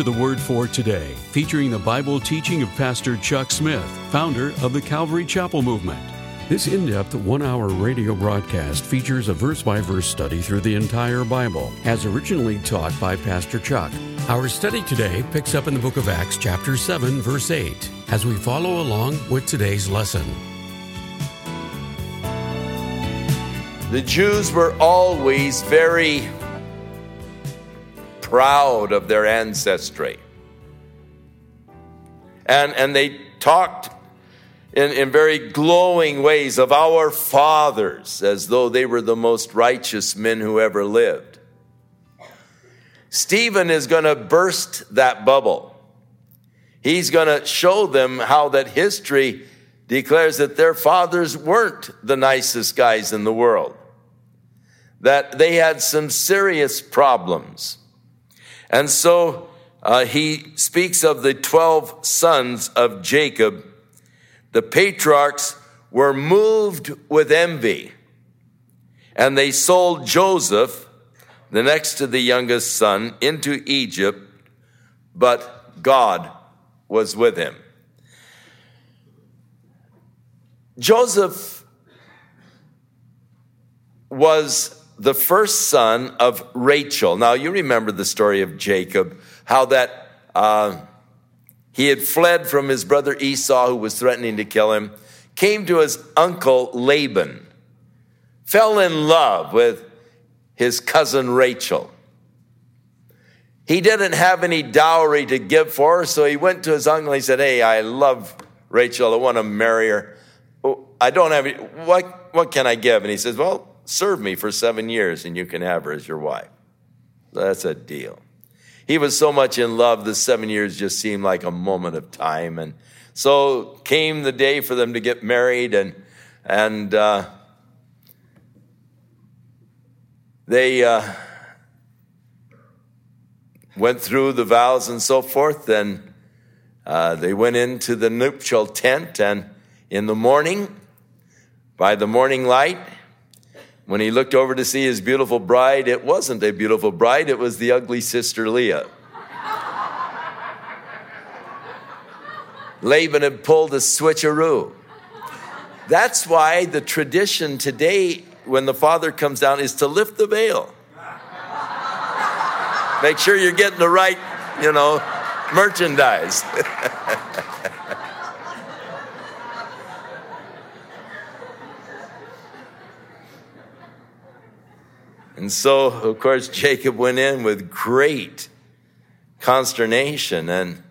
To the Word for Today, featuring the Bible teaching of Pastor Chuck Smith, founder of the Calvary Chapel Movement. This in depth one hour radio broadcast features a verse by verse study through the entire Bible, as originally taught by Pastor Chuck. Our study today picks up in the book of Acts, chapter 7, verse 8, as we follow along with today's lesson. The Jews were always very proud of their ancestry. And, and they talked in, in very glowing ways of our fathers as though they were the most righteous men who ever lived. Stephen is going to burst that bubble. He's going to show them how that history declares that their fathers weren't the nicest guys in the world, that they had some serious problems. And so uh, he speaks of the 12 sons of Jacob. The patriarchs were moved with envy, and they sold Joseph, the next to the youngest son, into Egypt, but God was with him. Joseph was the first son of Rachel. Now, you remember the story of Jacob, how that uh, he had fled from his brother Esau, who was threatening to kill him, came to his uncle Laban, fell in love with his cousin Rachel. He didn't have any dowry to give for her, so he went to his uncle and he said, Hey, I love Rachel. I want to marry her. Oh, I don't have any. What, what can I give? And he says, Well, serve me for seven years and you can have her as your wife. That's a deal. He was so much in love, the seven years just seemed like a moment of time. And so came the day for them to get married, and, and uh, they uh, went through the vows and so forth. Then uh, they went into the nuptial tent, and in the morning, by the morning light, when he looked over to see his beautiful bride, it wasn't a beautiful bride, it was the ugly sister Leah. Laban had pulled a switcheroo. That's why the tradition today, when the father comes down, is to lift the veil. Make sure you're getting the right, you know, merchandise. And so, of course, Jacob went in with great consternation. And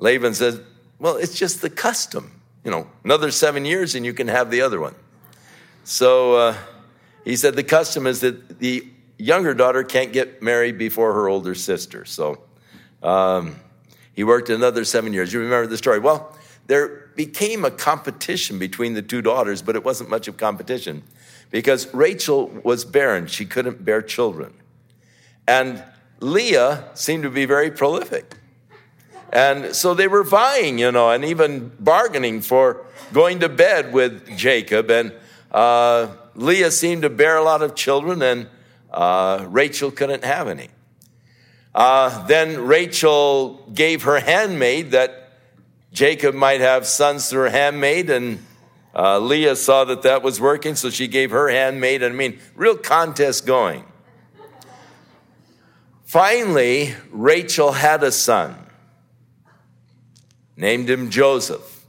Laban says, Well, it's just the custom. You know, another seven years and you can have the other one. So uh, he said, The custom is that the younger daughter can't get married before her older sister. So um, he worked another seven years. You remember the story? Well, there became a competition between the two daughters, but it wasn't much of competition because Rachel was barren. She couldn't bear children. And Leah seemed to be very prolific. And so they were vying, you know, and even bargaining for going to bed with Jacob. And uh, Leah seemed to bear a lot of children, and uh, Rachel couldn't have any. Uh, then Rachel gave her handmaid that Jacob might have sons through her handmaid, and uh, Leah saw that that was working, so she gave her handmaid. And I mean, real contest going. Finally, Rachel had a son, named him Joseph.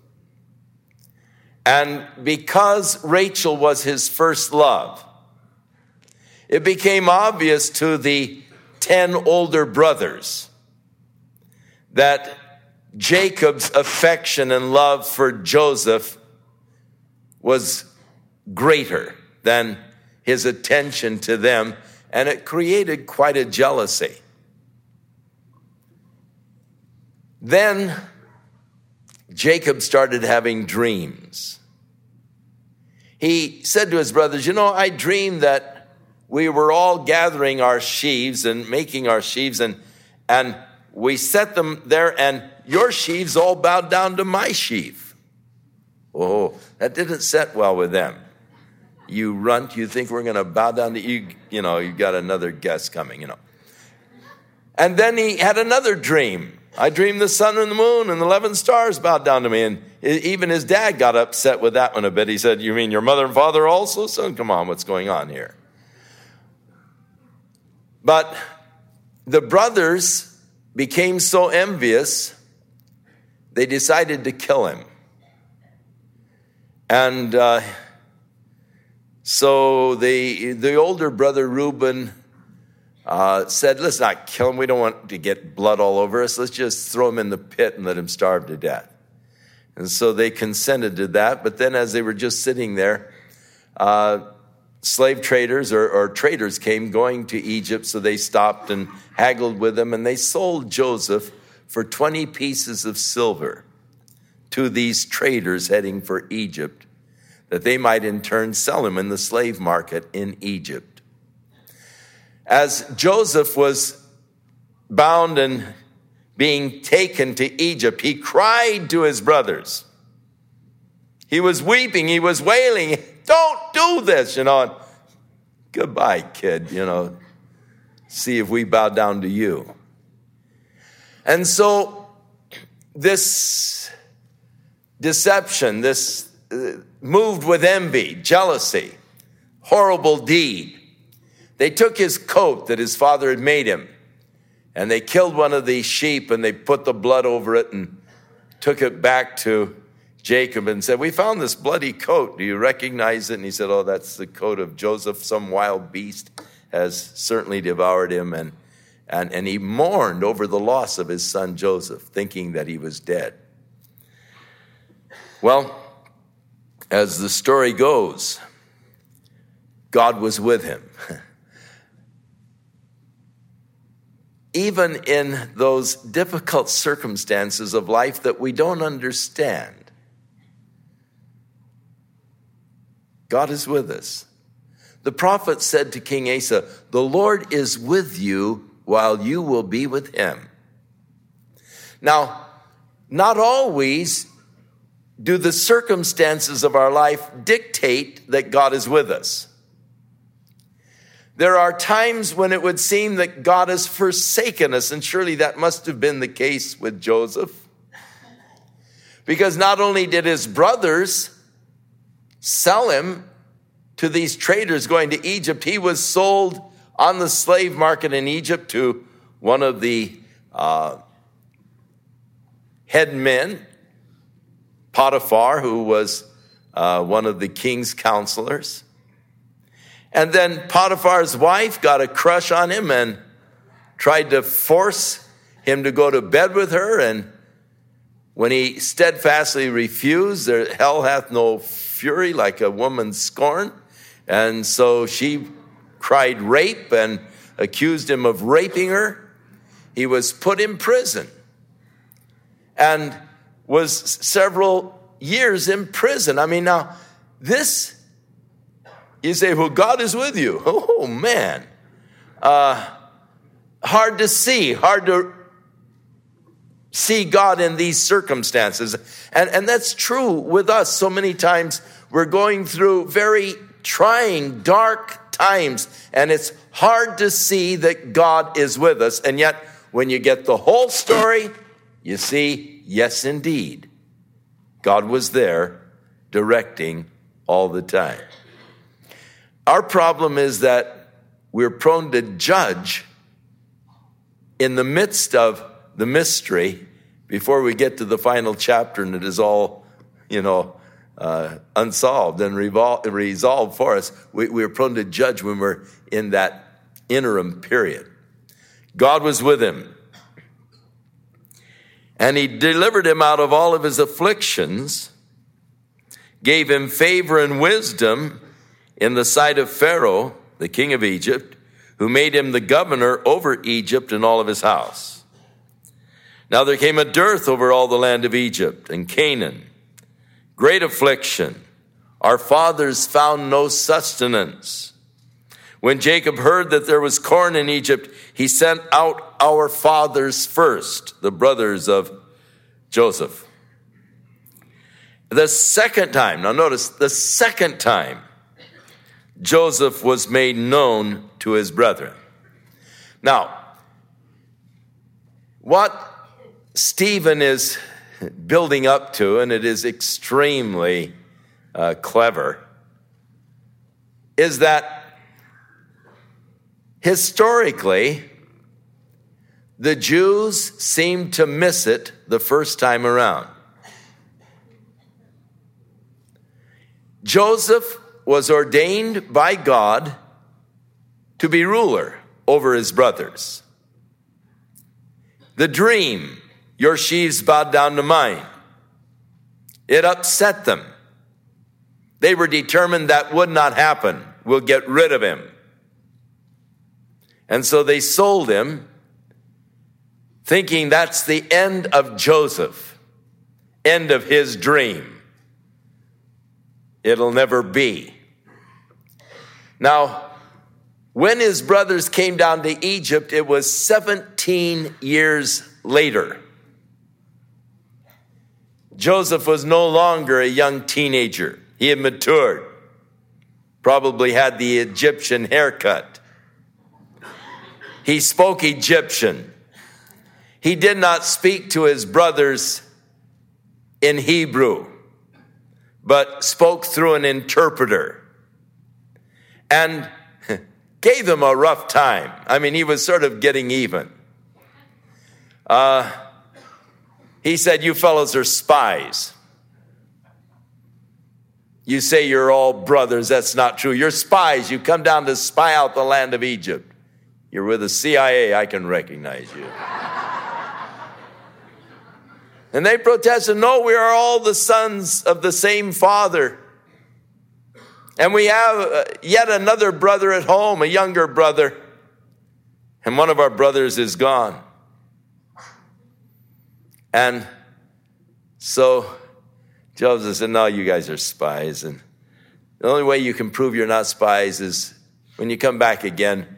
And because Rachel was his first love, it became obvious to the 10 older brothers that Jacob's affection and love for Joseph was greater than his attention to them, and it created quite a jealousy. Then Jacob started having dreams. He said to his brothers, You know, I dreamed that we were all gathering our sheaves and making our sheaves, and, and we set them there, and your sheaves all bowed down to my sheaf. Oh, that didn't set well with them. You runt, you think we're going to bow down to you, you know, you got another guest coming, you know. And then he had another dream. I dreamed the sun and the moon and the 11 stars bowed down to me. And even his dad got upset with that one a bit. He said, You mean your mother and father also? Son, come on, what's going on here? But the brothers became so envious, they decided to kill him. And uh, so the, the older brother Reuben uh, said, Let's not kill him. We don't want to get blood all over us. Let's just throw him in the pit and let him starve to death. And so they consented to that. But then, as they were just sitting there, uh, slave traders or, or, traders came going to Egypt. So they stopped and haggled with them, and they sold Joseph for 20 pieces of silver to these traders heading for Egypt, that they might in turn sell him in the slave market in Egypt. As Joseph was bound and being taken to Egypt, he cried to his brothers. He was weeping, he was wailing, Don't do this, you know. Goodbye, kid, you know. See if we bow down to you. And so, this deception, this uh, moved with envy, jealousy, horrible deed. They took his coat that his father had made him and they killed one of the sheep and they put the blood over it and took it back to Jacob and said, We found this bloody coat. Do you recognize it? And he said, Oh, that's the coat of Joseph. Some wild beast has certainly devoured him. And, and, and he mourned over the loss of his son Joseph, thinking that he was dead. Well, as the story goes, God was with him. even in those difficult circumstances of life that we don't understand. God is with us. The prophet said to King Asa, The Lord is with you while you will be with him. Now, not always do the circumstances of our life dictate that God is with us. There are times when it would seem that God has forsaken us, and surely that must have been the case with Joseph. Because not only did his brothers sell him to these traders going to Egypt, he was sold on the slave market in Egypt to one of the uh, head men, Potiphar, who was uh, one of the king's counselors. And then Potiphar's wife got a crush on him and tried to force him to go to bed with her. And when he steadfastly refused, hell hath no fury like a woman's scorn. And so she cried rape and accused him of raping her. He was put in prison and was several years in prison. I mean, now, this you say, well, God is with you. Oh, man. Uh, hard to see, hard to see God in these circumstances. And, and that's true with us. So many times we're going through very trying, dark times, and it's hard to see that God is with us. And yet, when you get the whole story, you see, yes, indeed, God was there directing all the time. Our problem is that we're prone to judge in the midst of the mystery before we get to the final chapter and it is all, you know, uh, unsolved and revol- resolved for us. We, we're prone to judge when we're in that interim period. God was with him. And he delivered him out of all of his afflictions, gave him favor and wisdom in the sight of Pharaoh, the king of Egypt, who made him the governor over Egypt and all of his house. Now there came a dearth over all the land of Egypt and Canaan, great affliction. Our fathers found no sustenance. When Jacob heard that there was corn in Egypt, he sent out our fathers first, the brothers of Joseph. The second time, now notice, the second time Joseph was made known to his brethren. Now, What Stephen is building up to, and it is extremely uh, clever, is that historically, the Jews seemed to miss it the first time around. Joseph was ordained by God to be ruler over his brothers. The dream, your sheaves bowed down to mine, it upset them. They were determined that would not happen. We'll get rid of him. And so they sold him, thinking that's the end of Joseph, end of his dream. It'll never be. Now, when his brothers came down to Egypt, it was 17 years later. Joseph was no longer a young teenager. He had matured, probably had the Egyptian haircut. He spoke Egyptian. He did not speak to his brothers in Hebrew, but spoke through an interpreter and gave them a rough time. I mean, he was sort of getting even. Uh, he said, You fellows are spies. You say you're all brothers. That's not true. You're spies. You come down to spy out the land of Egypt. You're with the CIA. I can recognize you. and they protested, No, we are all the sons of the same father. And we have uh, yet another brother at home, a younger brother. And one of our brothers is gone. And so Joseph said, No, you guys are spies. And the only way you can prove you're not spies is when you come back again.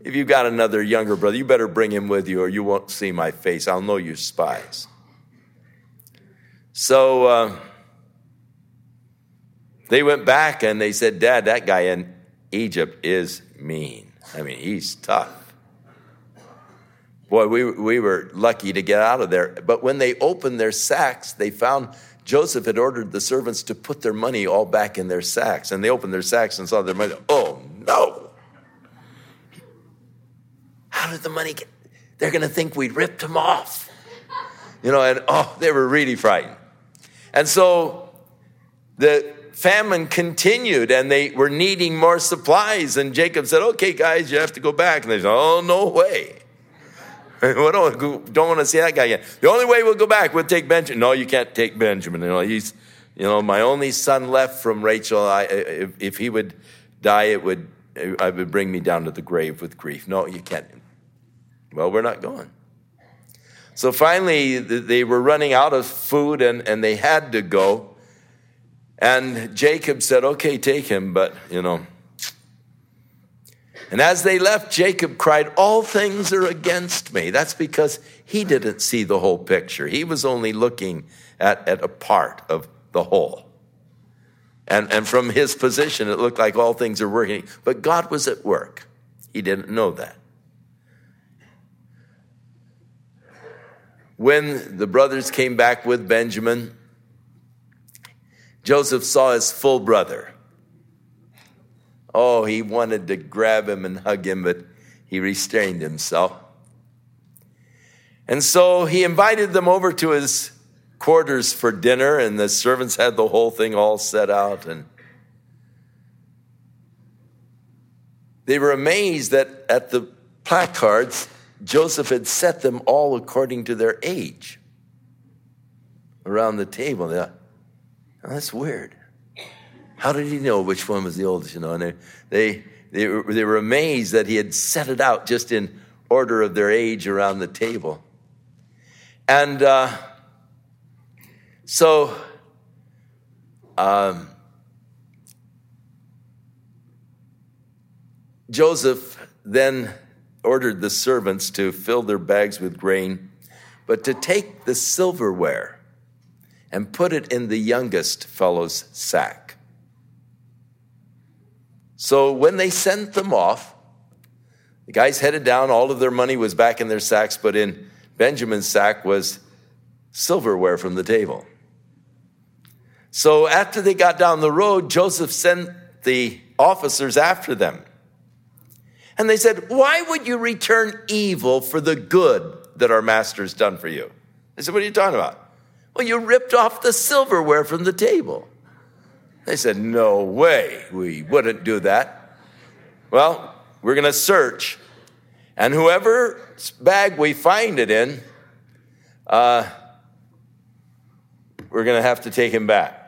If you've got another younger brother, you better bring him with you or you won't see my face. I'll know you're spies. So uh, they went back and they said, Dad, that guy in Egypt is mean. I mean, he's tough. Boy, we, we were lucky to get out of there. But when they opened their sacks, they found Joseph had ordered the servants to put their money all back in their sacks. And they opened their sacks and saw their money. Oh, no. How did the money get? They're going to think we ripped them off. You know, and oh, they were really frightened. And so the famine continued and they were needing more supplies. And Jacob said, Okay, guys, you have to go back. And they said, Oh, no way. we don't, want to see that guy again. The only way we'll go back, we'll take Benjamin. No, you can't take Benjamin. You know, he's, you know, my only son left from Rachel. I, if, if he would die, it would, it would bring me down to the grave with grief. No, you can't. Well, we're not going. So finally, they were running out of food and, and they had to go. And Jacob said, Okay, take him, but, you know, and as they left, Jacob cried, All things are against me. That's because he didn't see the whole picture. He was only looking at, at a part of the whole. And, and from his position, it looked like all things are working. But God was at work. He didn't know that. When the brothers came back with Benjamin, Joseph saw his full brother Oh, he wanted to grab him and hug him, but he restrained himself. And so he invited them over to his quarters for dinner, and the servants had the whole thing all set out. And they were amazed that at the placards, Joseph had set them all according to their age around the table. They thought, oh, that's weird. How did he know which one was the oldest? You know, and they, they, they, were, they were amazed that he had set it out just in order of their age around the table. And uh, so, um, Joseph then ordered the servants to fill their bags with grain, but to take the silverware and put it in the youngest fellow's sack. So when they sent them off, the guys headed down. All of their money was back in their sacks, but in Benjamin's sack was silverware from the table. So after they got down the road, Joseph sent the officers after them. And they said, Why would you return evil for the good that our master's done for you? They said, What are you talking about? Well, you ripped off the silverware from the table. They said, No way, we wouldn't do that. Well, we're going to search. And whoever bag we find it in, uh, we're going to have to take him back.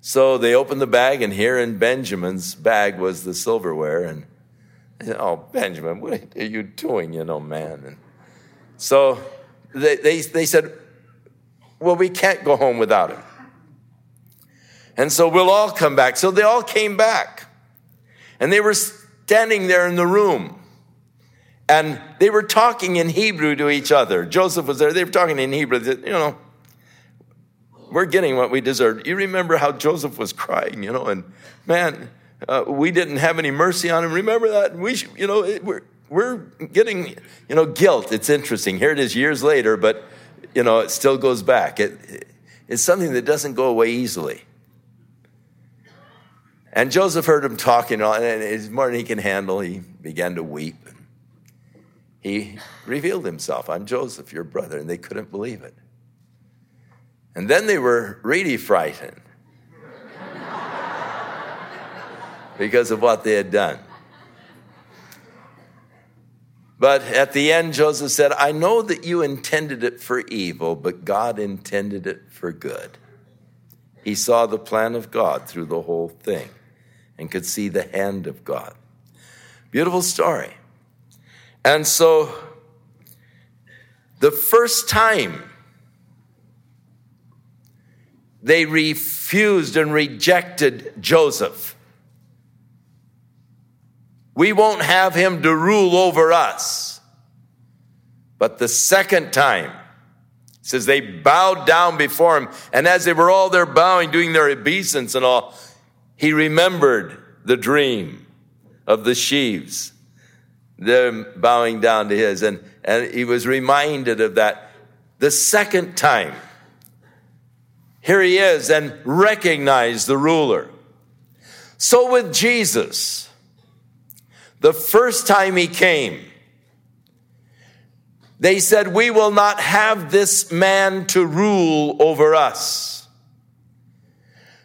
So they opened the bag, and here in Benjamin's bag was the silverware. And said, oh, Benjamin, what are you doing, you know, man? And so they, they, they said, well, we can't go home without him. And so we'll all come back. So they all came back. And they were standing there in the room. And they were talking in Hebrew to each other. Joseph was there. They were talking in Hebrew. You know, we're getting what we deserve. You remember how Joseph was crying, you know, and man, uh, we didn't have any mercy on him. Remember that? We, should, you know, it, we're, we're getting, you know, guilt. It's interesting. Here it is years later, but, you know, it still goes back. It, it's something that doesn't go away easily. And Joseph heard him talking, and more than he can handle, he began to weep. He revealed himself. I'm Joseph, your brother, and they couldn't believe it. And then they were really frightened because of what they had done. But at the end, Joseph said, I know that you intended it for evil, but God intended it for good. He saw the plan of God through the whole thing and could see the hand of God. Beautiful story. And so, the first time they refused and rejected Joseph. We won't have him to rule over us. But the second time, says they bowed down before him, and as they were all there bowing, doing their obeisance and all, he remembered the dream of the sheaves, them bowing down to his, and, and he was reminded of that the second time here he is and recognize the ruler. So with Jesus, the first time he came, they said, We will not have this man to rule over us.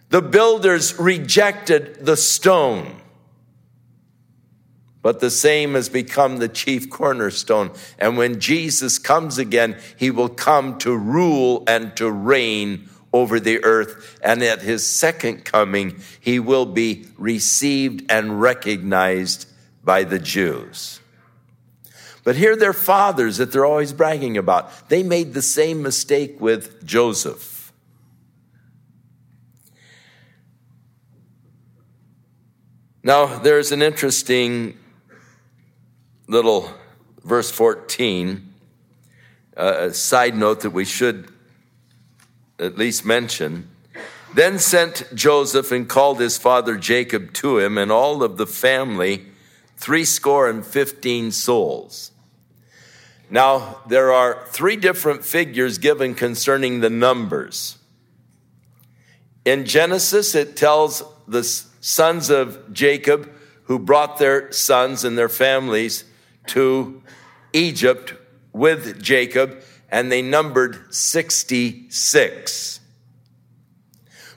The builders rejected the stone, but the same has become the chief cornerstone. And when Jesus comes again, he will come to rule and to reign over the earth. And at his second coming, he will be received and recognized by the Jews. But here their fathers that they're always bragging about, they made the same mistake with Joseph. Now, there's an interesting little verse 14, uh, a side note that we should at least mention, then sent Joseph and called his father Jacob to him and all of the family, threescore and fifteen souls. Now, there are three different figures given concerning the numbers. In Genesis, it tells the sons of Jacob who brought their sons and their families to Egypt with Jacob and they numbered 66.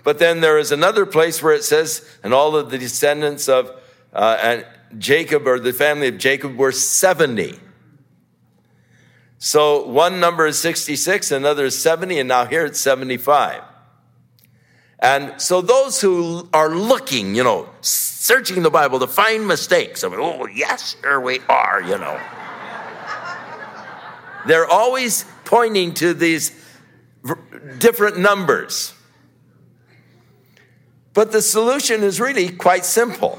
But then there is another place where it says, and all of the descendants of uh, Jacob or the family of Jacob were 70. So one number is 66, another is 70, and now here it's 75. And so those who are looking, you know, searching the Bible to find mistakes, I mean, oh, yes, here we are, you know. They're always pointing to these different numbers. But the solution is really quite simple.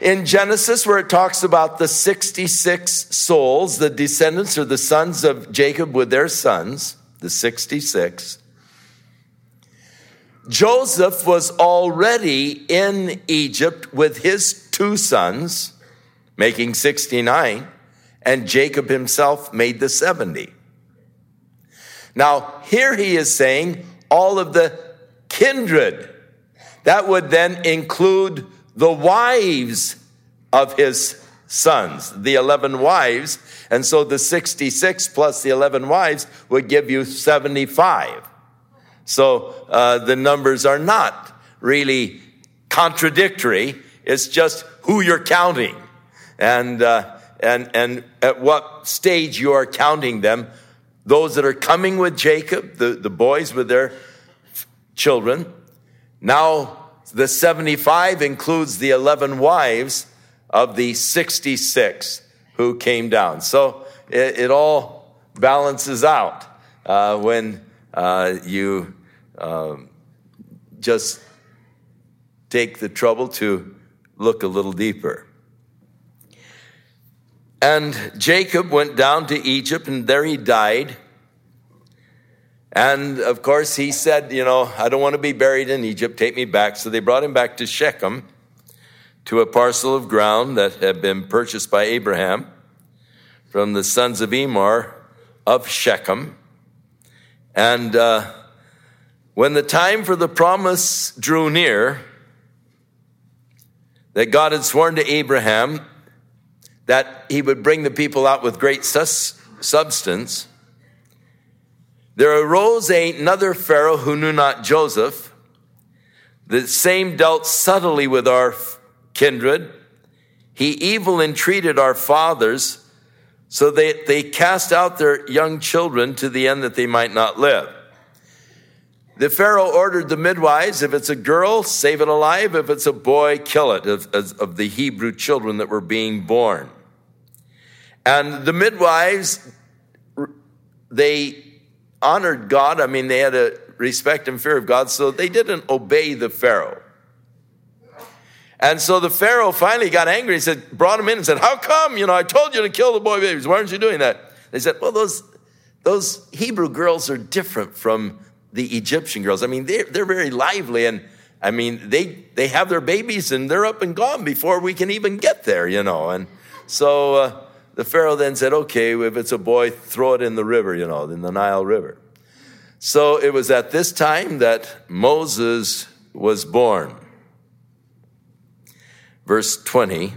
In Genesis, where it talks about the 66 souls, the descendants or the sons of Jacob with their sons, the 66, Joseph was already in Egypt with his two sons, making 69 and Jacob himself made the 70. Now, here he is saying all of the kindred. That would then include the wives of his sons, the 11 wives. And so the 66 plus the 11 wives would give you 75. So uh, the numbers are not really contradictory. It's just who you're counting and, uh, and, and at what stage you are counting them. Those that are coming with Jacob, the, the boys with their children. Now the 75 includes the 11 wives of the 66 who came down. So it, it all balances out uh, when uh, you um, just take the trouble to look a little deeper. And Jacob went down to Egypt, and there he died. And of course, he said, You know, I don't want to be buried in Egypt. Take me back. So they brought him back to Shechem, to a parcel of ground that had been purchased by Abraham from the sons of Emor of Shechem. And uh, when the time for the promise drew near, that God had sworn to Abraham that he would bring the people out with great sus- substance, there arose another Pharaoh who knew not Joseph. The same dealt subtly with our kindred. He evil entreated our fathers, so that they cast out their young children to the end that they might not live. The Pharaoh ordered the midwives, if it's a girl, save it alive. If it's a boy, kill it, of, of the Hebrew children that were being born. And the midwives, they honored God. I mean, they had a respect and fear of God, so they didn't obey the Pharaoh. And so the Pharaoh finally got angry. He said, brought him in and said, How come? You know, I told you to kill the boy babies. Why aren't you doing that? They said, Well, those, those Hebrew girls are different from the Egyptian girls. I mean, they're, they're very lively and I mean, they, they have their babies and they're up and gone before we can even get there, you know. And so uh, the Pharaoh then said, okay, if it's a boy, throw it in the river, you know, in the Nile River. So it was at this time that Moses was born. Verse 20,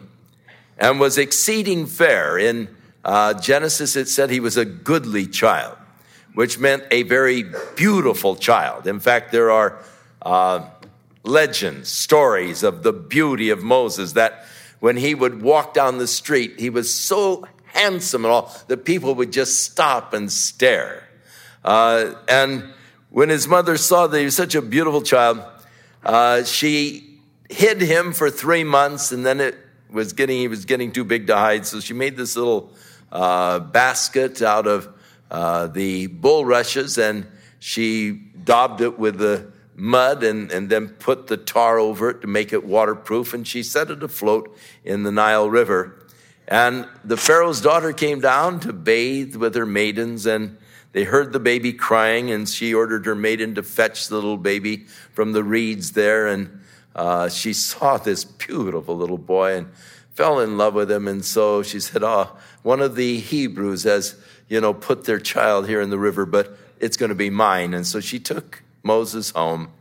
and was exceeding fair. In uh, Genesis, it said he was a goodly child which meant a very beautiful child. In fact, there are uh, legends, stories of the beauty of Moses that when he would walk down the street, he was so handsome and all that people would just stop and stare. Uh, and when his mother saw that he was such a beautiful child, uh, she hid him for three months, and then it was getting he was getting too big to hide. So she made this little uh, basket out of uh, the bulrushes and she daubed it with the mud and, and then put the tar over it to make it waterproof and she set it afloat in the Nile River. And the Pharaoh's daughter came down to bathe with her maidens and they heard the baby crying and she ordered her maiden to fetch the little baby from the reeds there and uh, she saw this beautiful little boy and fell in love with him and so she said oh one of the hebrews has you know, put their child here in the river, but it's going to be mine. And so she took Moses home,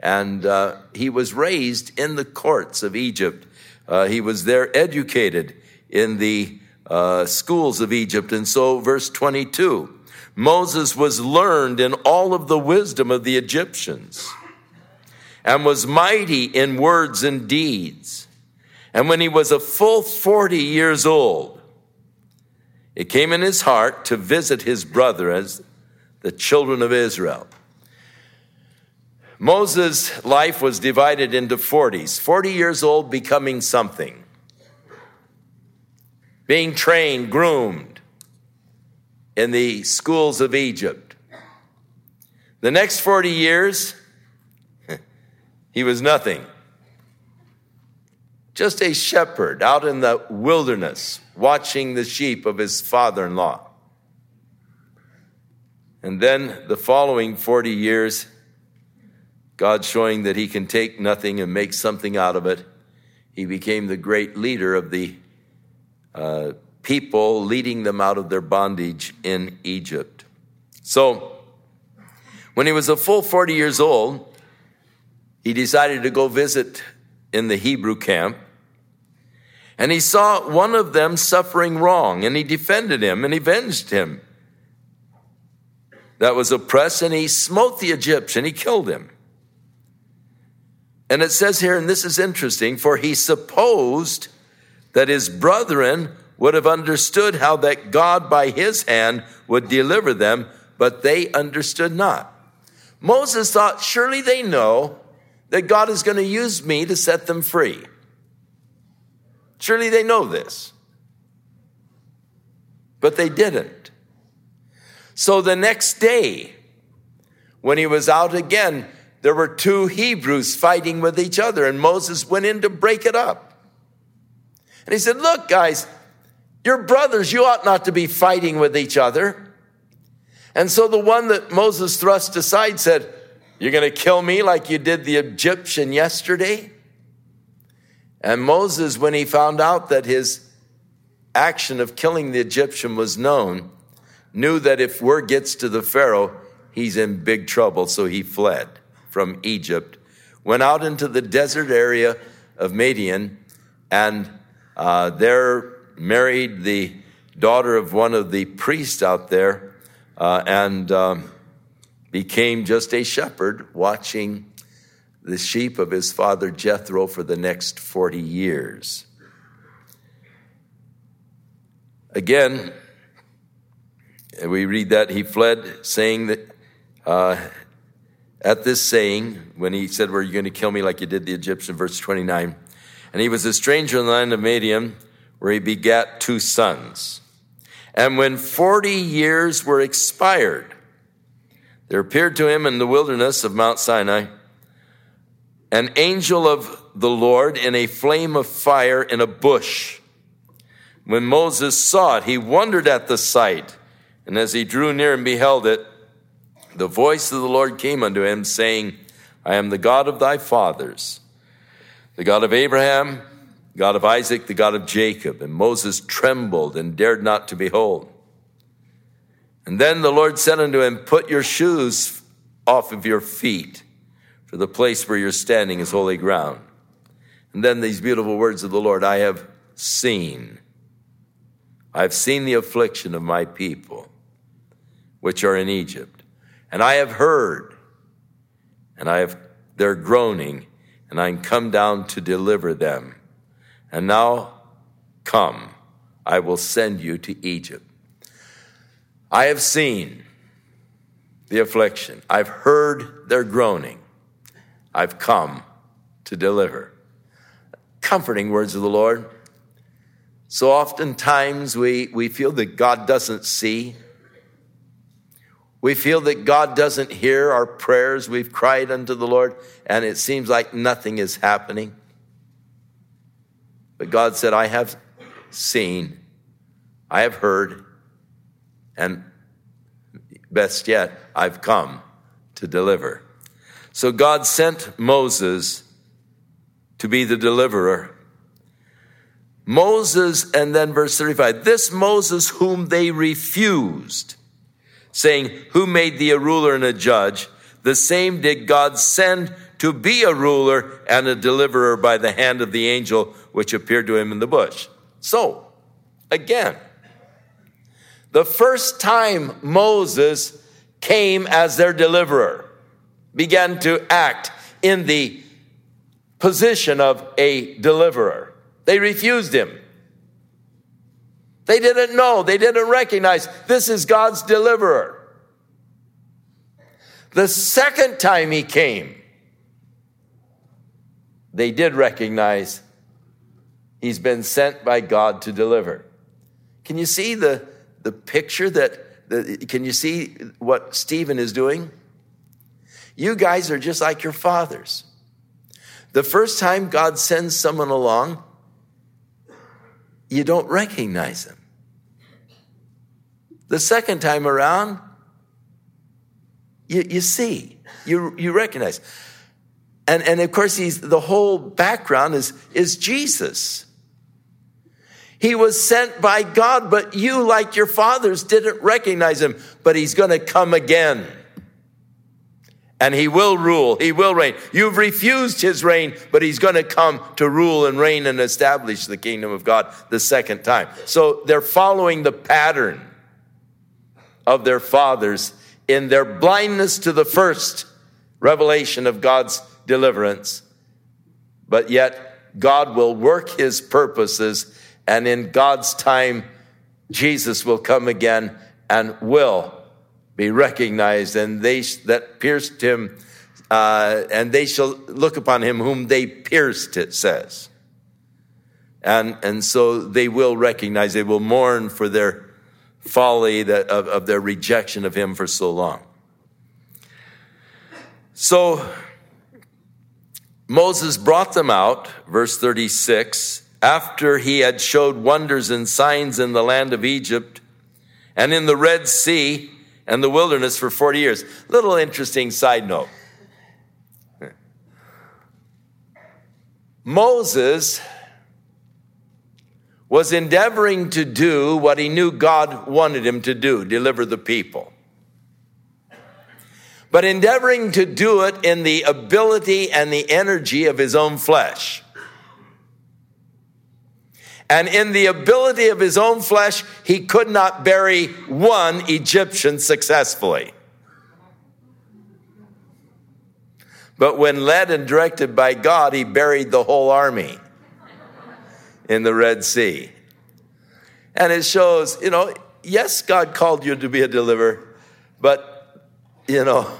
and uh, he was raised in the courts of Egypt. Uh, he was there educated in the uh, schools of Egypt. And so, verse 22 Moses was learned in all of the wisdom of the Egyptians and was mighty in words and deeds. And when he was a full 40 years old, it came in his heart to visit his brothers, the children of Israel. Moses' life was divided into 40s 40 years old, becoming something, being trained, groomed in the schools of Egypt. The next 40 years, he was nothing. Just a shepherd out in the wilderness, watching the sheep of his father in law. And then the following 40 years, God showing that he can take nothing and make something out of it, he became the great leader of the uh, people, leading them out of their bondage in Egypt. So, when he was a full 40 years old, he decided to go visit in the Hebrew camp. And he saw one of them suffering wrong, and he defended him and avenged him. That was oppressed, and he smote the Egyptian, he killed him. And it says here, and this is interesting, for he supposed that his brethren would have understood how that God by his hand would deliver them, but they understood not. Moses thought, surely they know that God is going to use me to set them free. Surely they know this. But they didn't. So the next day, when he was out again, there were two Hebrews fighting with each other, and Moses went in to break it up. And he said, Look, guys, you're brothers. You ought not to be fighting with each other. And so the one that Moses thrust aside said, You're going to kill me like you did the Egyptian yesterday? And Moses, when he found out that his action of killing the Egyptian was known, knew that if word gets to the Pharaoh, he's in big trouble. So he fled from Egypt, went out into the desert area of Midian, and uh, there married the daughter of one of the priests out there, uh, and um, became just a shepherd watching the sheep of his father Jethro for the next 40 years. Again, we read that he fled, saying that uh, at this saying, when he said, Were you going to kill me like you did the Egyptian? Verse 29. And he was a stranger in the land of Midian, where he begat two sons. And when 40 years were expired, there appeared to him in the wilderness of Mount Sinai an angel of the Lord in a flame of fire in a bush. When Moses saw it, he wondered at the sight. And as he drew near and beheld it, the voice of the Lord came unto him, saying, I am the God of thy fathers, the God of Abraham, God of Isaac, the God of Jacob. And Moses trembled and dared not to behold. And then the Lord said unto him, Put your shoes off of your feet, for the place where you're standing is holy ground. And then these beautiful words of the Lord I have seen. I've seen the affliction of my people, which are in Egypt and I have heard, and I have their groaning, and I am come down to deliver them. And now come, I will send you to Egypt. I have seen the affliction. I've heard their groaning. I've come to deliver. Comforting words of the Lord. So oftentimes we, we feel that God doesn't see. We feel that God doesn't hear our prayers. We've cried unto the Lord, and it seems like nothing is happening. But God said, I have seen, I have heard, and best yet, I've come to deliver. So God sent Moses to be the deliverer. Moses, and then verse 35, this Moses whom they refused saying, Who made thee a ruler and a judge? The same did God send to be a ruler and a deliverer by the hand of the angel which appeared to him in the bush. So, again, the first time Moses came as their deliverer, began to act in the position of a deliverer, they refused him. They didn't know, they didn't recognize this is God's deliverer. The second time he came, they did recognize he's been sent by God to deliver. Can you see the, the picture that, the, can you see what Stephen is doing? You guys are just like your fathers. The first time God sends someone along, you don't recognize them. The second time around, you, you see, you, you recognize. And, and of course, he's, the whole background is, is Jesus. He was sent by God, but you, like your fathers, didn't recognize him. But he's going to come again. And he will rule. He will reign. You've refused his reign, but he's going to come to rule and reign and establish the kingdom of God the second time. So they're following the pattern of their fathers in their blindness to the first revelation of God's deliverance. But yet, God will work his purposes and in God's time, Jesus will come again and will be recognized, and they that pierced him, uh, and they shall look upon him whom they pierced, it says. And, and so they will recognize, they will mourn for their folly that, of, of their rejection of him for so long. So Moses brought them out, verse 36, after he had showed wonders and signs in the land of Egypt and in the Red Sea and the wilderness for 40 years. Little interesting side note. Moses was endeavoring to do what he knew God wanted him to do deliver the people. But endeavoring to do it in the ability and the energy of his own flesh and in the ability of his own flesh, he could not bury one Egyptian successfully. But when led and directed by God, he buried the whole army in the Red Sea. And it shows, you know, yes, God called you to be a deliverer, but, you know,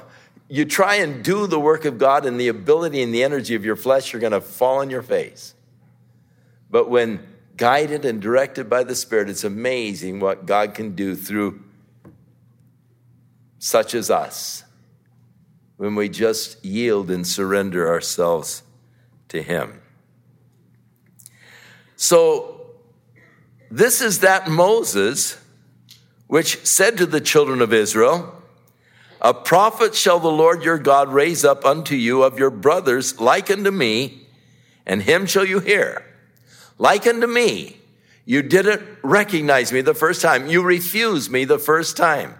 you try and do the work of God and the ability and the energy of your flesh, you're going to fall on your face. But when guided and directed by the Spirit, it's amazing what God can do through such as us when we just yield and surrender ourselves to Him. So, this is that Moses which said to the children of Israel, A prophet shall the Lord your God raise up unto you of your brothers, like unto me, and him shall you hear. Like unto me, you didn't recognize me the first time. You refused me the first time.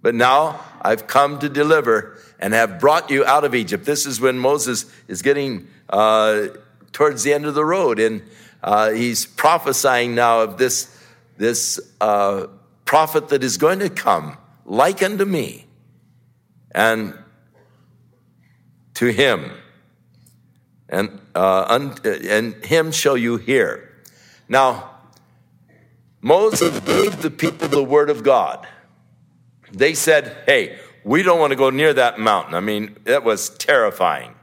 But now I've come to deliver and have brought you out of Egypt. This is when Moses is getting uh, towards the end of the road, and uh, he's prophesying now of this, this uh, prophet that is going to come, like unto me, and to him and, uh, un, and him shall you hear. Now, Moses gave the people the word of God. They said, hey, we don't want to go near that mountain. I mean, it was terrifying.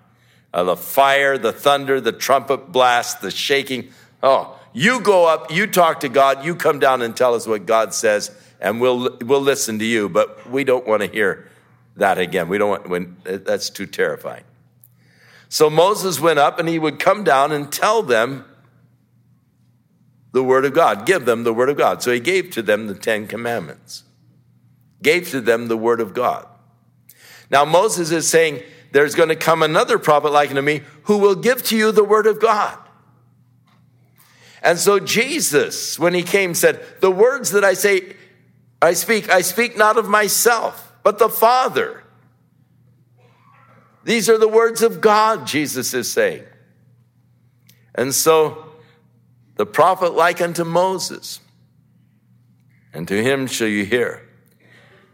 Uh, the fire, the thunder, the trumpet blast, the shaking. Oh, you go up, you talk to God, you come down and tell us what God says, and we'll, we'll listen to you, but we don't want to hear that again. We don't want, when, that's too terrifying. So Moses went up and he would come down and tell them the word of God, give them the word of God. So he gave to them the Ten Commandments, gave to them the word of God. Now Moses is saying, there's going to come another prophet like unto me who will give to you the word of God. And so Jesus, when he came, said, The words that I say, I speak, I speak not of myself, but the Father these are the words of God, Jesus is saying. And so the prophet like unto Moses, and to him shall you hear.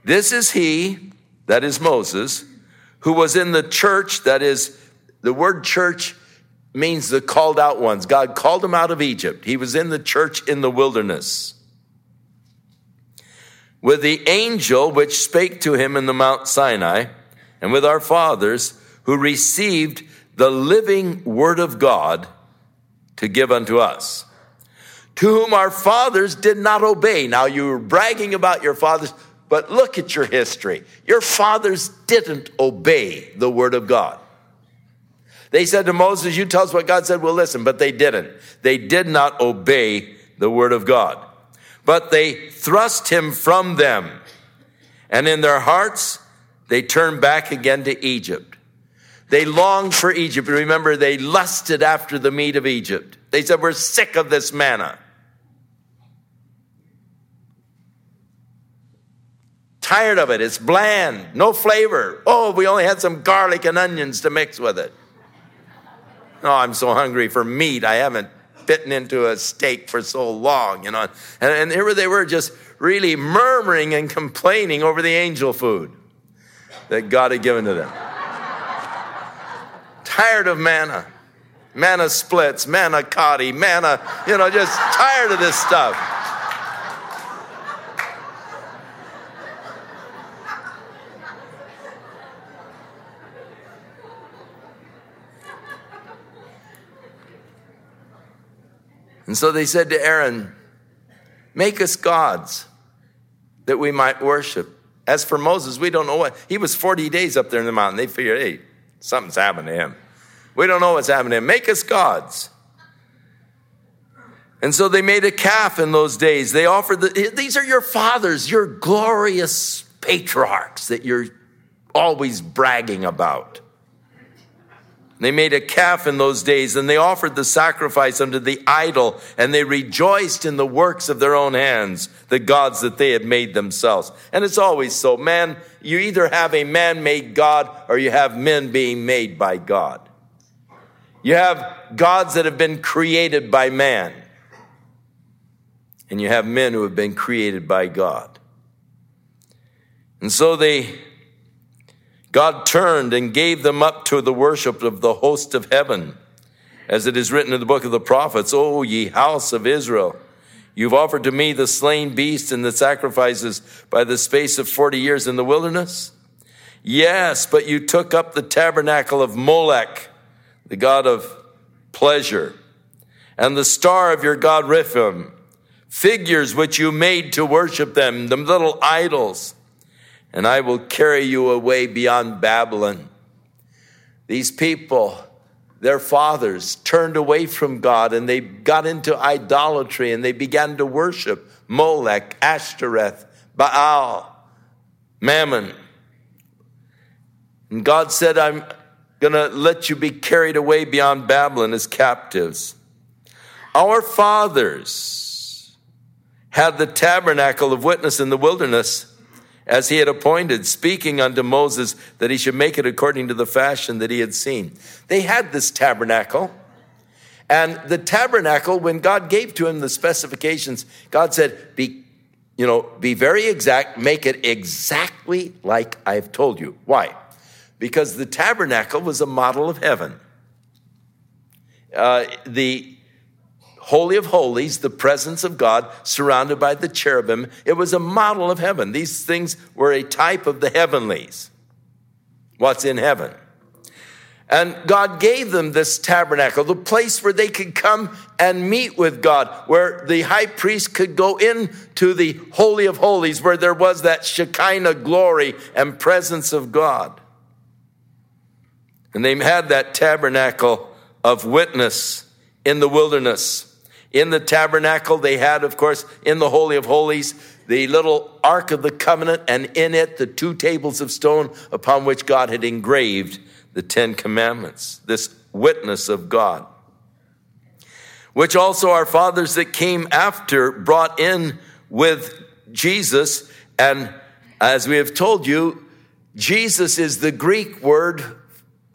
This is he, that is Moses, who was in the church, that is, the word church means the called out ones. God called him out of Egypt. He was in the church in the wilderness. With the angel which spake to him in the Mount Sinai, and with our fathers who received the living word of God to give unto us, to whom our fathers did not obey. Now you were bragging about your fathers, but look at your history. Your fathers didn't obey the word of God. They said to Moses, You tell us what God said, we'll listen, but they didn't. They did not obey the word of God, but they thrust him from them. And in their hearts, they turned back again to Egypt. They longed for Egypt. Remember, they lusted after the meat of Egypt. They said, We're sick of this manna. Tired of it. It's bland, no flavor. Oh, we only had some garlic and onions to mix with it. Oh, I'm so hungry for meat. I haven't bitten into a steak for so long, you know. And, and here they were just really murmuring and complaining over the angel food that God had given to them. tired of manna, manna splits, manna cotti, manna, you know, just tired of this stuff. And so they said to Aaron, Make us gods that we might worship. As for Moses, we don't know what. He was 40 days up there in the mountain. They figured, hey, something's happened to him. We don't know what's happened to him. Make us gods. And so they made a calf in those days. They offered the, these are your fathers, your glorious patriarchs that you're always bragging about. They made a calf in those days, and they offered the sacrifice unto the idol, and they rejoiced in the works of their own hands, the gods that they had made themselves. And it's always so. Man, you either have a man made God or you have men being made by God. You have gods that have been created by man, and you have men who have been created by God. And so they God turned and gave them up to the worship of the host of heaven. As it is written in the book of the prophets, O ye house of Israel, you've offered to me the slain beast and the sacrifices by the space of 40 years in the wilderness. Yes, but you took up the tabernacle of Molech, the god of pleasure, and the star of your god Remphan, figures which you made to worship them, the little idols and I will carry you away beyond Babylon. These people, their fathers, turned away from God and they got into idolatry and they began to worship Molech, Ashtoreth, Baal, Mammon. And God said, I'm going to let you be carried away beyond Babylon as captives. Our fathers had the tabernacle of witness in the wilderness as he had appointed, speaking unto Moses that he should make it according to the fashion that he had seen. They had this tabernacle. And the tabernacle, when God gave to him the specifications, God said, be, you know, be very exact, make it exactly like I've told you. Why? Because the tabernacle was a model of heaven. Uh, the Holy of Holies, the presence of God, surrounded by the cherubim. It was a model of heaven. These things were a type of the heavenlies, what's in heaven. And God gave them this tabernacle, the place where they could come and meet with God, where the high priest could go into the Holy of Holies, where there was that Shekinah glory and presence of God. And they had that tabernacle of witness in the wilderness. In the tabernacle, they had, of course, in the Holy of Holies, the little Ark of the Covenant, and in it, the two tables of stone upon which God had engraved the Ten Commandments, this witness of God. Which also our fathers that came after brought in with Jesus. And as we have told you, Jesus is the Greek word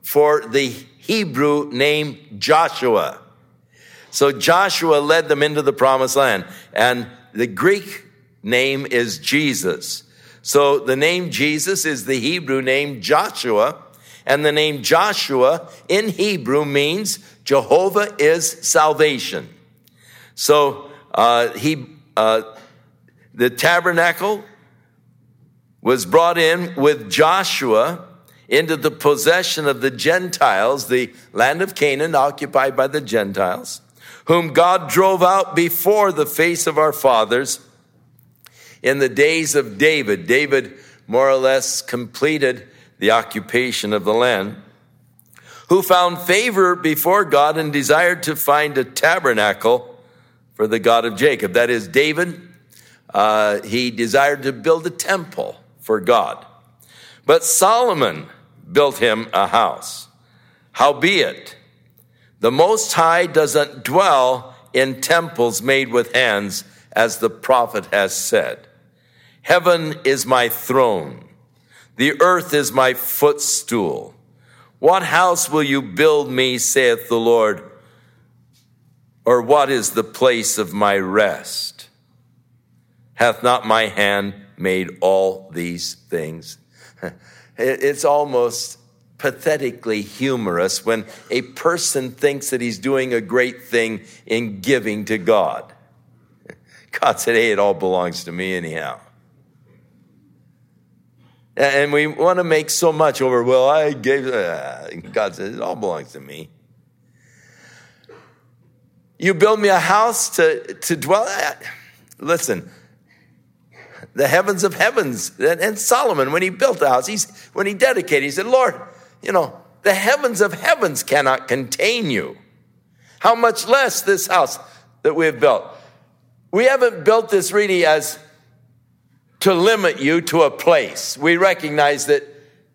for the Hebrew name Joshua. So Joshua led them into the promised land. And the Greek name is Jesus. So the name Jesus is the Hebrew name Joshua. And the name Joshua in Hebrew means Jehovah is salvation. So uh, he, uh, the tabernacle was brought in with Joshua into the possession of the Gentiles, the land of Canaan occupied by the Gentiles whom God drove out before the face of our fathers in the days of David. David more or less completed the occupation of the land, who found favor before God and desired to find a tabernacle for the God of Jacob. That is, David, uh, he desired to build a temple for God. But Solomon built him a house. Howbeit, the Most High doesn't dwell in temples made with hands, as the prophet has said. Heaven is my throne. The earth is my footstool. What house will you build me, saith the Lord? Or what is the place of my rest? Hath not my hand made all these things? It's almost pathetically humorous when a person thinks that he's doing a great thing in giving to God. God said, Hey, it all belongs to me anyhow. And we want to make so much over, well, I gave, uh, God says, it all belongs to me. You build me a house to, to dwell at. Listen, the heavens of heavens. And Solomon, when he built the house, he's, when he dedicated, he said, Lord, you know, the heavens of heavens cannot contain you. How much less this house that we have built? We haven't built this really as to limit you to a place. We recognize that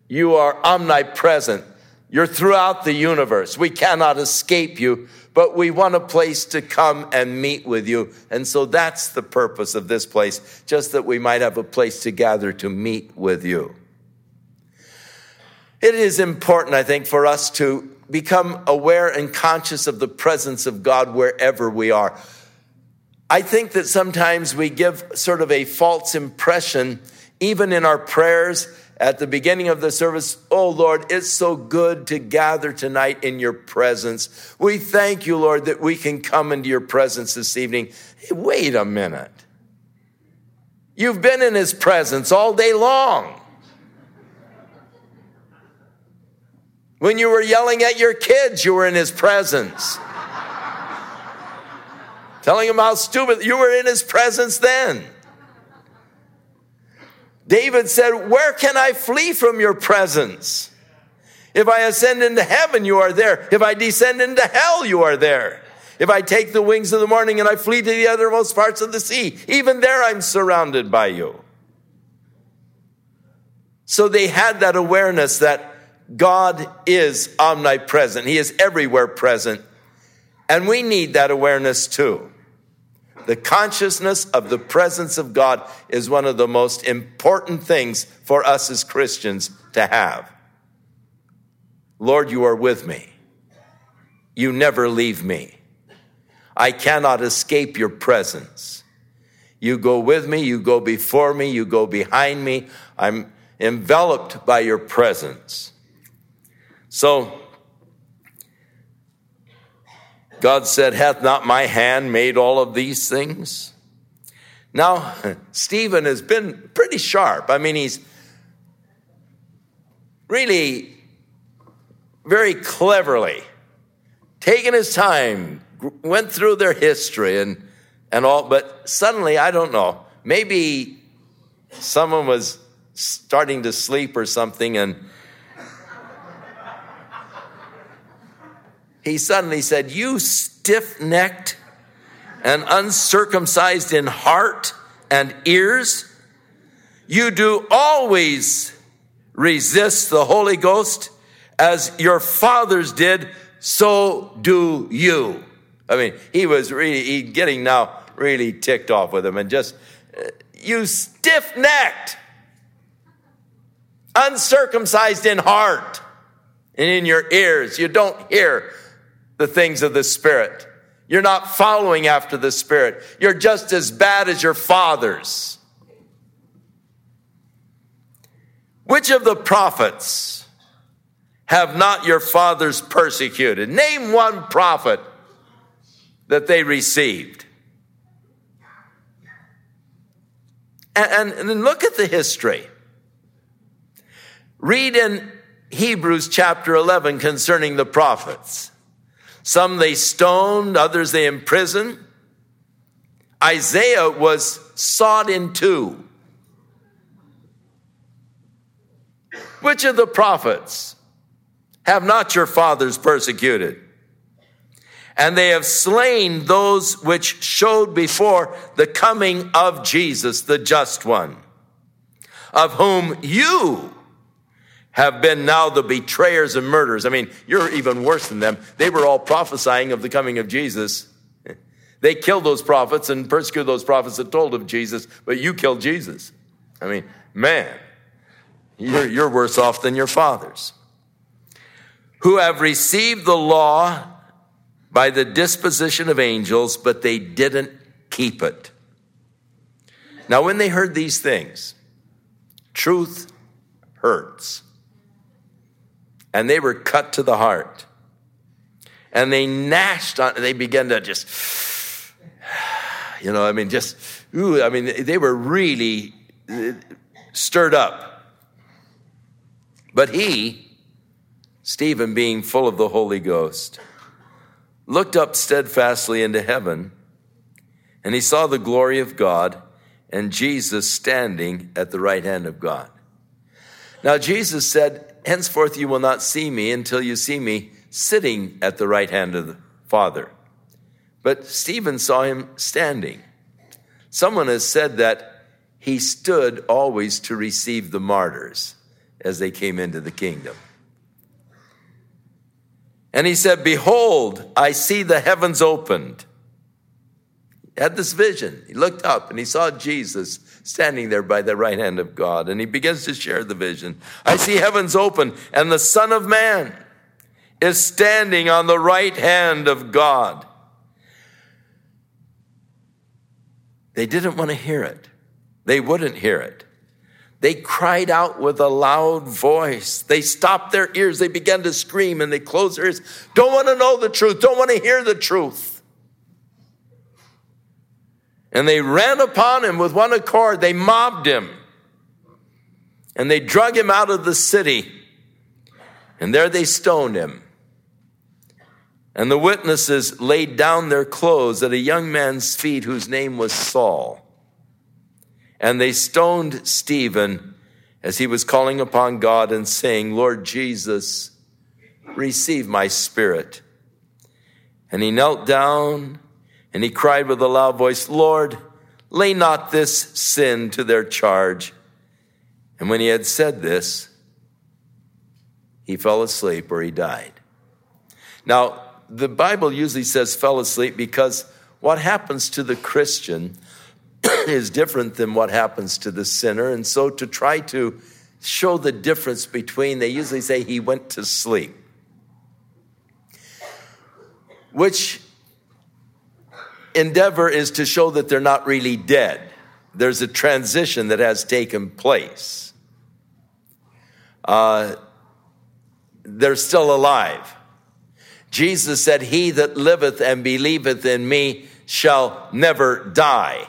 you are omnipresent. You're throughout the universe. We cannot escape you, but we want a place to come and meet with you. And so that's the purpose of this place, just that we might have a place to gather to meet with you. It is important, I think, for us to become aware and conscious of the presence of God wherever we are. I think that sometimes we give sort of a false impression, even in our prayers at the beginning of the service. Oh Lord, it's so good to gather tonight in your presence. We thank you, Lord, that we can come into your presence this evening. Hey, wait a minute. You've been in his presence all day long. When you were yelling at your kids, you were in his presence telling him how stupid you were in his presence then. David said, Where can I flee from your presence? If I ascend into heaven, you are there. If I descend into hell, you are there. If I take the wings of the morning and I flee to the uttermost parts of the sea, even there I'm surrounded by you. So they had that awareness that God is omnipresent. He is everywhere present. And we need that awareness too. The consciousness of the presence of God is one of the most important things for us as Christians to have. Lord, you are with me. You never leave me. I cannot escape your presence. You go with me, you go before me, you go behind me. I'm enveloped by your presence. So, God said, Hath not my hand made all of these things? Now, Stephen has been pretty sharp. I mean, he's really very cleverly taken his time, went through their history and, and all, but suddenly, I don't know, maybe someone was starting to sleep or something and he suddenly said, You stiff necked and uncircumcised in heart and ears, you do always resist the Holy Ghost as your fathers did, so do you. I mean, he was really getting now really ticked off with him and just, you stiff necked, uncircumcised in heart and in your ears. You don't hear the things of the Spirit. You're not following after the Spirit. You're just as bad as your fathers. Which of the prophets have not your fathers persecuted? Name one prophet that they received. And, and, and look at the history. Read in Hebrews chapter 11 concerning the prophets. Some they stoned, others they imprisoned. Isaiah was sawed in two. Which of the prophets have not your fathers persecuted? And they have slain those which showed before the coming of Jesus, the just one, of whom you have been now the betrayers and murderers. I mean, you're even worse than them. They were all prophesying of the coming of Jesus. They killed those prophets and persecuted those prophets that told of Jesus, but you killed Jesus. I mean, man, you're, you're worse off than your fathers. Who have received the law by the disposition of angels, but they didn't keep it. Now, when they heard these things, truth hurts. And they were cut to the heart. And they gnashed on, they began to just, you know, I mean, just, ooh, I mean, they were really uh, stirred up. But he, Stephen, being full of the Holy Ghost, looked up steadfastly into heaven, and he saw the glory of God and Jesus standing at the right hand of God. Now, Jesus said, Henceforth you will not see me until you see me sitting at the right hand of the Father. But Stephen saw him standing. Someone has said that he stood always to receive the martyrs as they came into the kingdom. And he said, Behold, I see the heavens opened. He had this vision. He looked up and he saw Jesus standing there by the right hand of God. And he begins to share the vision. I see heavens open, and the Son of Man is standing on the right hand of God. They didn't want to hear it, they wouldn't hear it. They cried out with a loud voice. They stopped their ears. They began to scream and they closed their ears. Don't want to know the truth. Don't want to hear the truth. And they ran upon him with one accord. They mobbed him. And they drug him out of the city. And there they stoned him. And the witnesses laid down their clothes at a young man's feet whose name was Saul. And they stoned Stephen as he was calling upon God and saying, Lord Jesus, receive my spirit. And he knelt down and he cried with a loud voice, Lord, lay not this sin to their charge. And when he had said this, he fell asleep or he died. Now, the Bible usually says fell asleep because what happens to the Christian is different than what happens to the sinner. And so to try to show the difference between, they usually say he went to sleep, which endeavor is to show that they're not really dead. There's a transition that has taken place. Uh, they're still alive. Jesus said, He that liveth and believeth in me shall never die.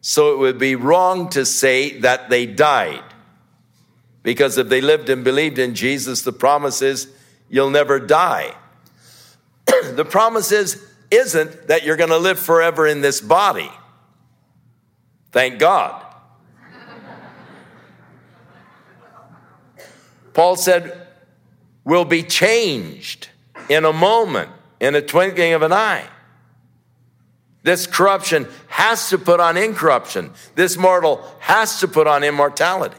So it would be wrong to say that they died. Because if they lived and believed in Jesus, the promise is you'll never die. the promise is, isn't that you're going to live forever in this body. Thank God. Paul said, we'll be changed in a moment, in a twinkling of an eye. This corruption has to put on incorruption. This mortal has to put on immortality.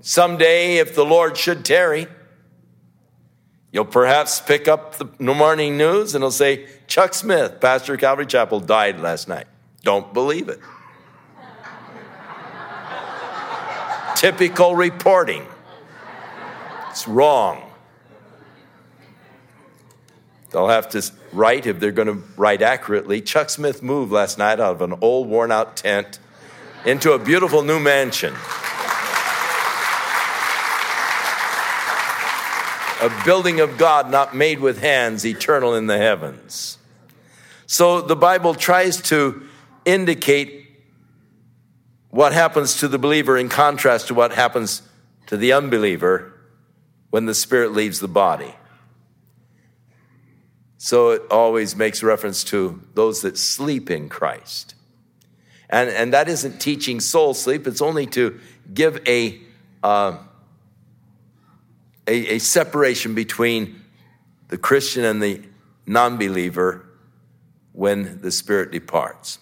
Someday, if the Lord should tarry, you'll perhaps pick up the morning news and it'll say, Chuck Smith, pastor of Calvary Chapel, died last night. Don't believe it. Typical reporting. It's wrong. They'll have to write, if they're going to write accurately, Chuck Smith moved last night out of an old, worn out tent into a beautiful new mansion. A building of God not made with hands, eternal in the heavens. So the Bible tries to indicate what happens to the believer in contrast to what happens to the unbeliever when the spirit leaves the body. So it always makes reference to those that sleep in Christ. And, and that isn't teaching soul sleep, it's only to give a, uh, a, a separation between the Christian and the non believer when the Spirit departs.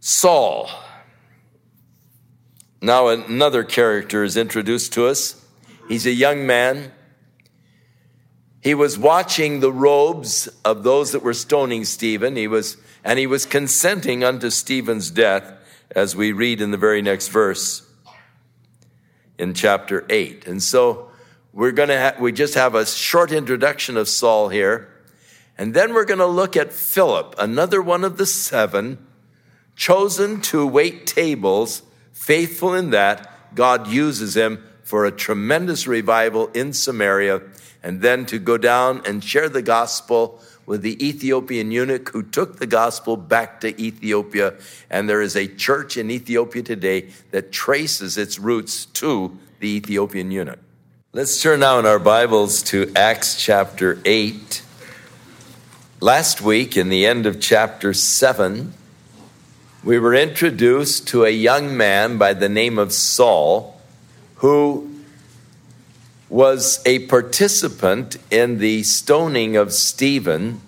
Saul. Now, another character is introduced to us. He's a young man He was watching the robes of those that were stoning Stephen. He was, and he was consenting unto Stephen's death, as we read in the very next verse in chapter 8. And so we're going to, ha- we just have a short introduction of Saul here. And then we're going to look at Philip, another one of the seven, chosen to wait tables, faithful in that. God uses him for a tremendous revival in Samaria, and then to go down and share the gospel with the Ethiopian eunuch who took the gospel back to Ethiopia. And there is a church in Ethiopia today that traces its roots to the Ethiopian eunuch. Let's turn now in our Bibles to Acts chapter 8. Last week, in the end of chapter 7, we were introduced to a young man by the name of Saul who was a participant in the stoning of Stephen,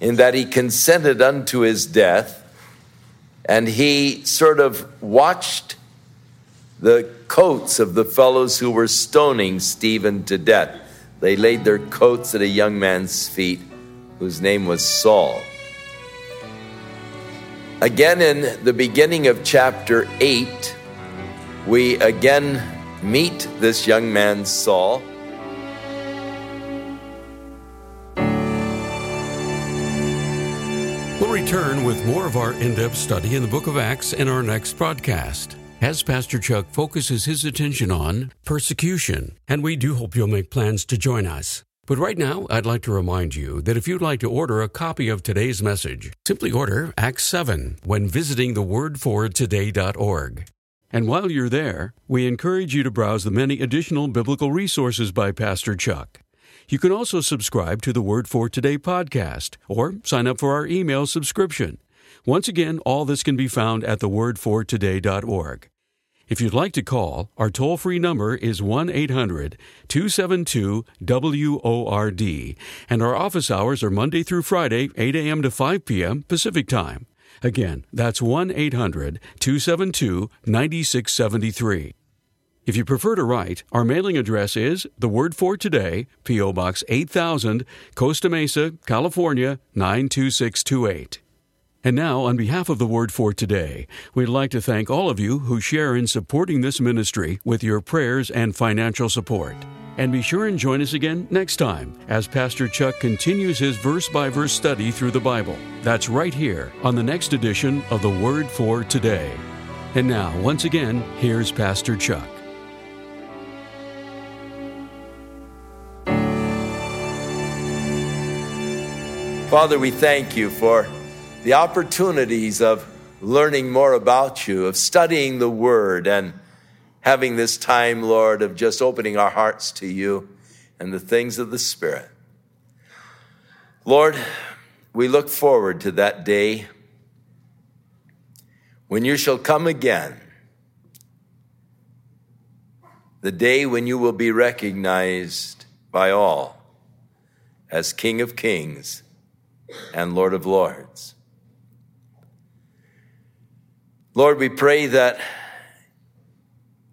in that he consented unto his death, and he sort of watched the coats of the fellows who were stoning Stephen to death. They laid their coats at a young man's feet whose name was Saul. Again, in the beginning of chapter 8, we again meet this young man, Saul. We'll return with more of our in depth study in the book of Acts in our next broadcast. As Pastor Chuck focuses his attention on persecution, and we do hope you'll make plans to join us. But right now, I'd like to remind you that if you'd like to order a copy of today's message, simply order Acts 7 when visiting thewordfortoday.org. And while you're there, we encourage you to browse the many additional biblical resources by Pastor Chuck. You can also subscribe to the Word for Today podcast or sign up for our email subscription. Once again, all this can be found at thewordfortoday.org. If you'd like to call, our toll free number is 1 800 272 WORD, and our office hours are Monday through Friday, 8 a.m. to 5 p.m. Pacific Time. Again, that's 1 800 272 9673. If you prefer to write, our mailing address is The Word for Today, P.O. Box 8000, Costa Mesa, California 92628. And now, on behalf of the Word for Today, we'd like to thank all of you who share in supporting this ministry with your prayers and financial support. And be sure and join us again next time as Pastor Chuck continues his verse by verse study through the Bible. That's right here on the next edition of the Word for Today. And now, once again, here's Pastor Chuck. Father, we thank you for the opportunities of learning more about you, of studying the Word, and having this time, Lord, of just opening our hearts to you and the things of the Spirit. Lord, we look forward to that day when you shall come again, the day when you will be recognized by all as King of Kings and Lord of Lords. Lord, we pray that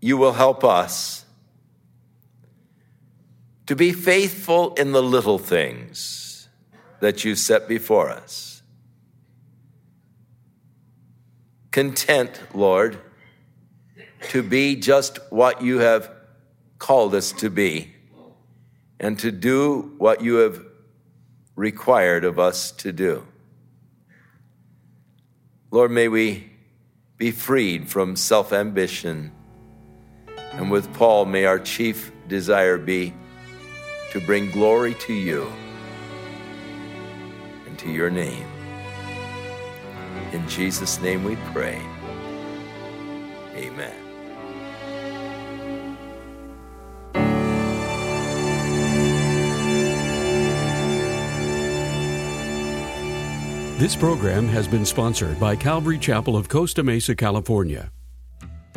you will help us to be faithful in the little things that you set before us. Content, Lord, to be just what you have called us to be and to do what you have required of us to do. Lord, may we be freed from self ambition. And with Paul, may our chief desire be to bring glory to you and to your name. In Jesus' name we pray. Amen. This program has been sponsored by Calvary Chapel of Costa Mesa, California.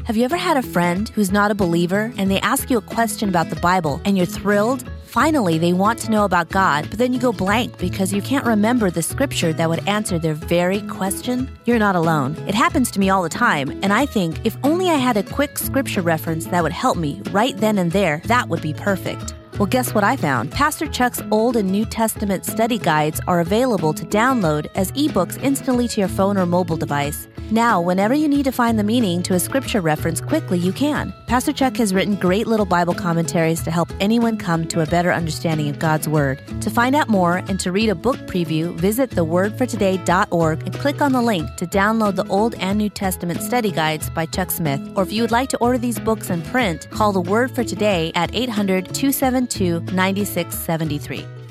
Have you ever had a friend who's not a believer and they ask you a question about the Bible and you're thrilled? Finally, they want to know about God, but then you go blank because you can't remember the scripture that would answer their very question? You're not alone. It happens to me all the time, and I think if only I had a quick scripture reference that would help me right then and there, that would be perfect. Well, guess what I found? Pastor Chuck's Old and New Testament study guides are available to download as ebooks instantly to your phone or mobile device. Now, whenever you need to find the meaning to a scripture reference quickly, you can. Pastor Chuck has written great little Bible commentaries to help anyone come to a better understanding of God's Word. To find out more and to read a book preview, visit thewordfortoday.org and click on the link to download the Old and New Testament study guides by Chuck Smith. Or if you would like to order these books in print, call the Word for Today at 800 272 9673.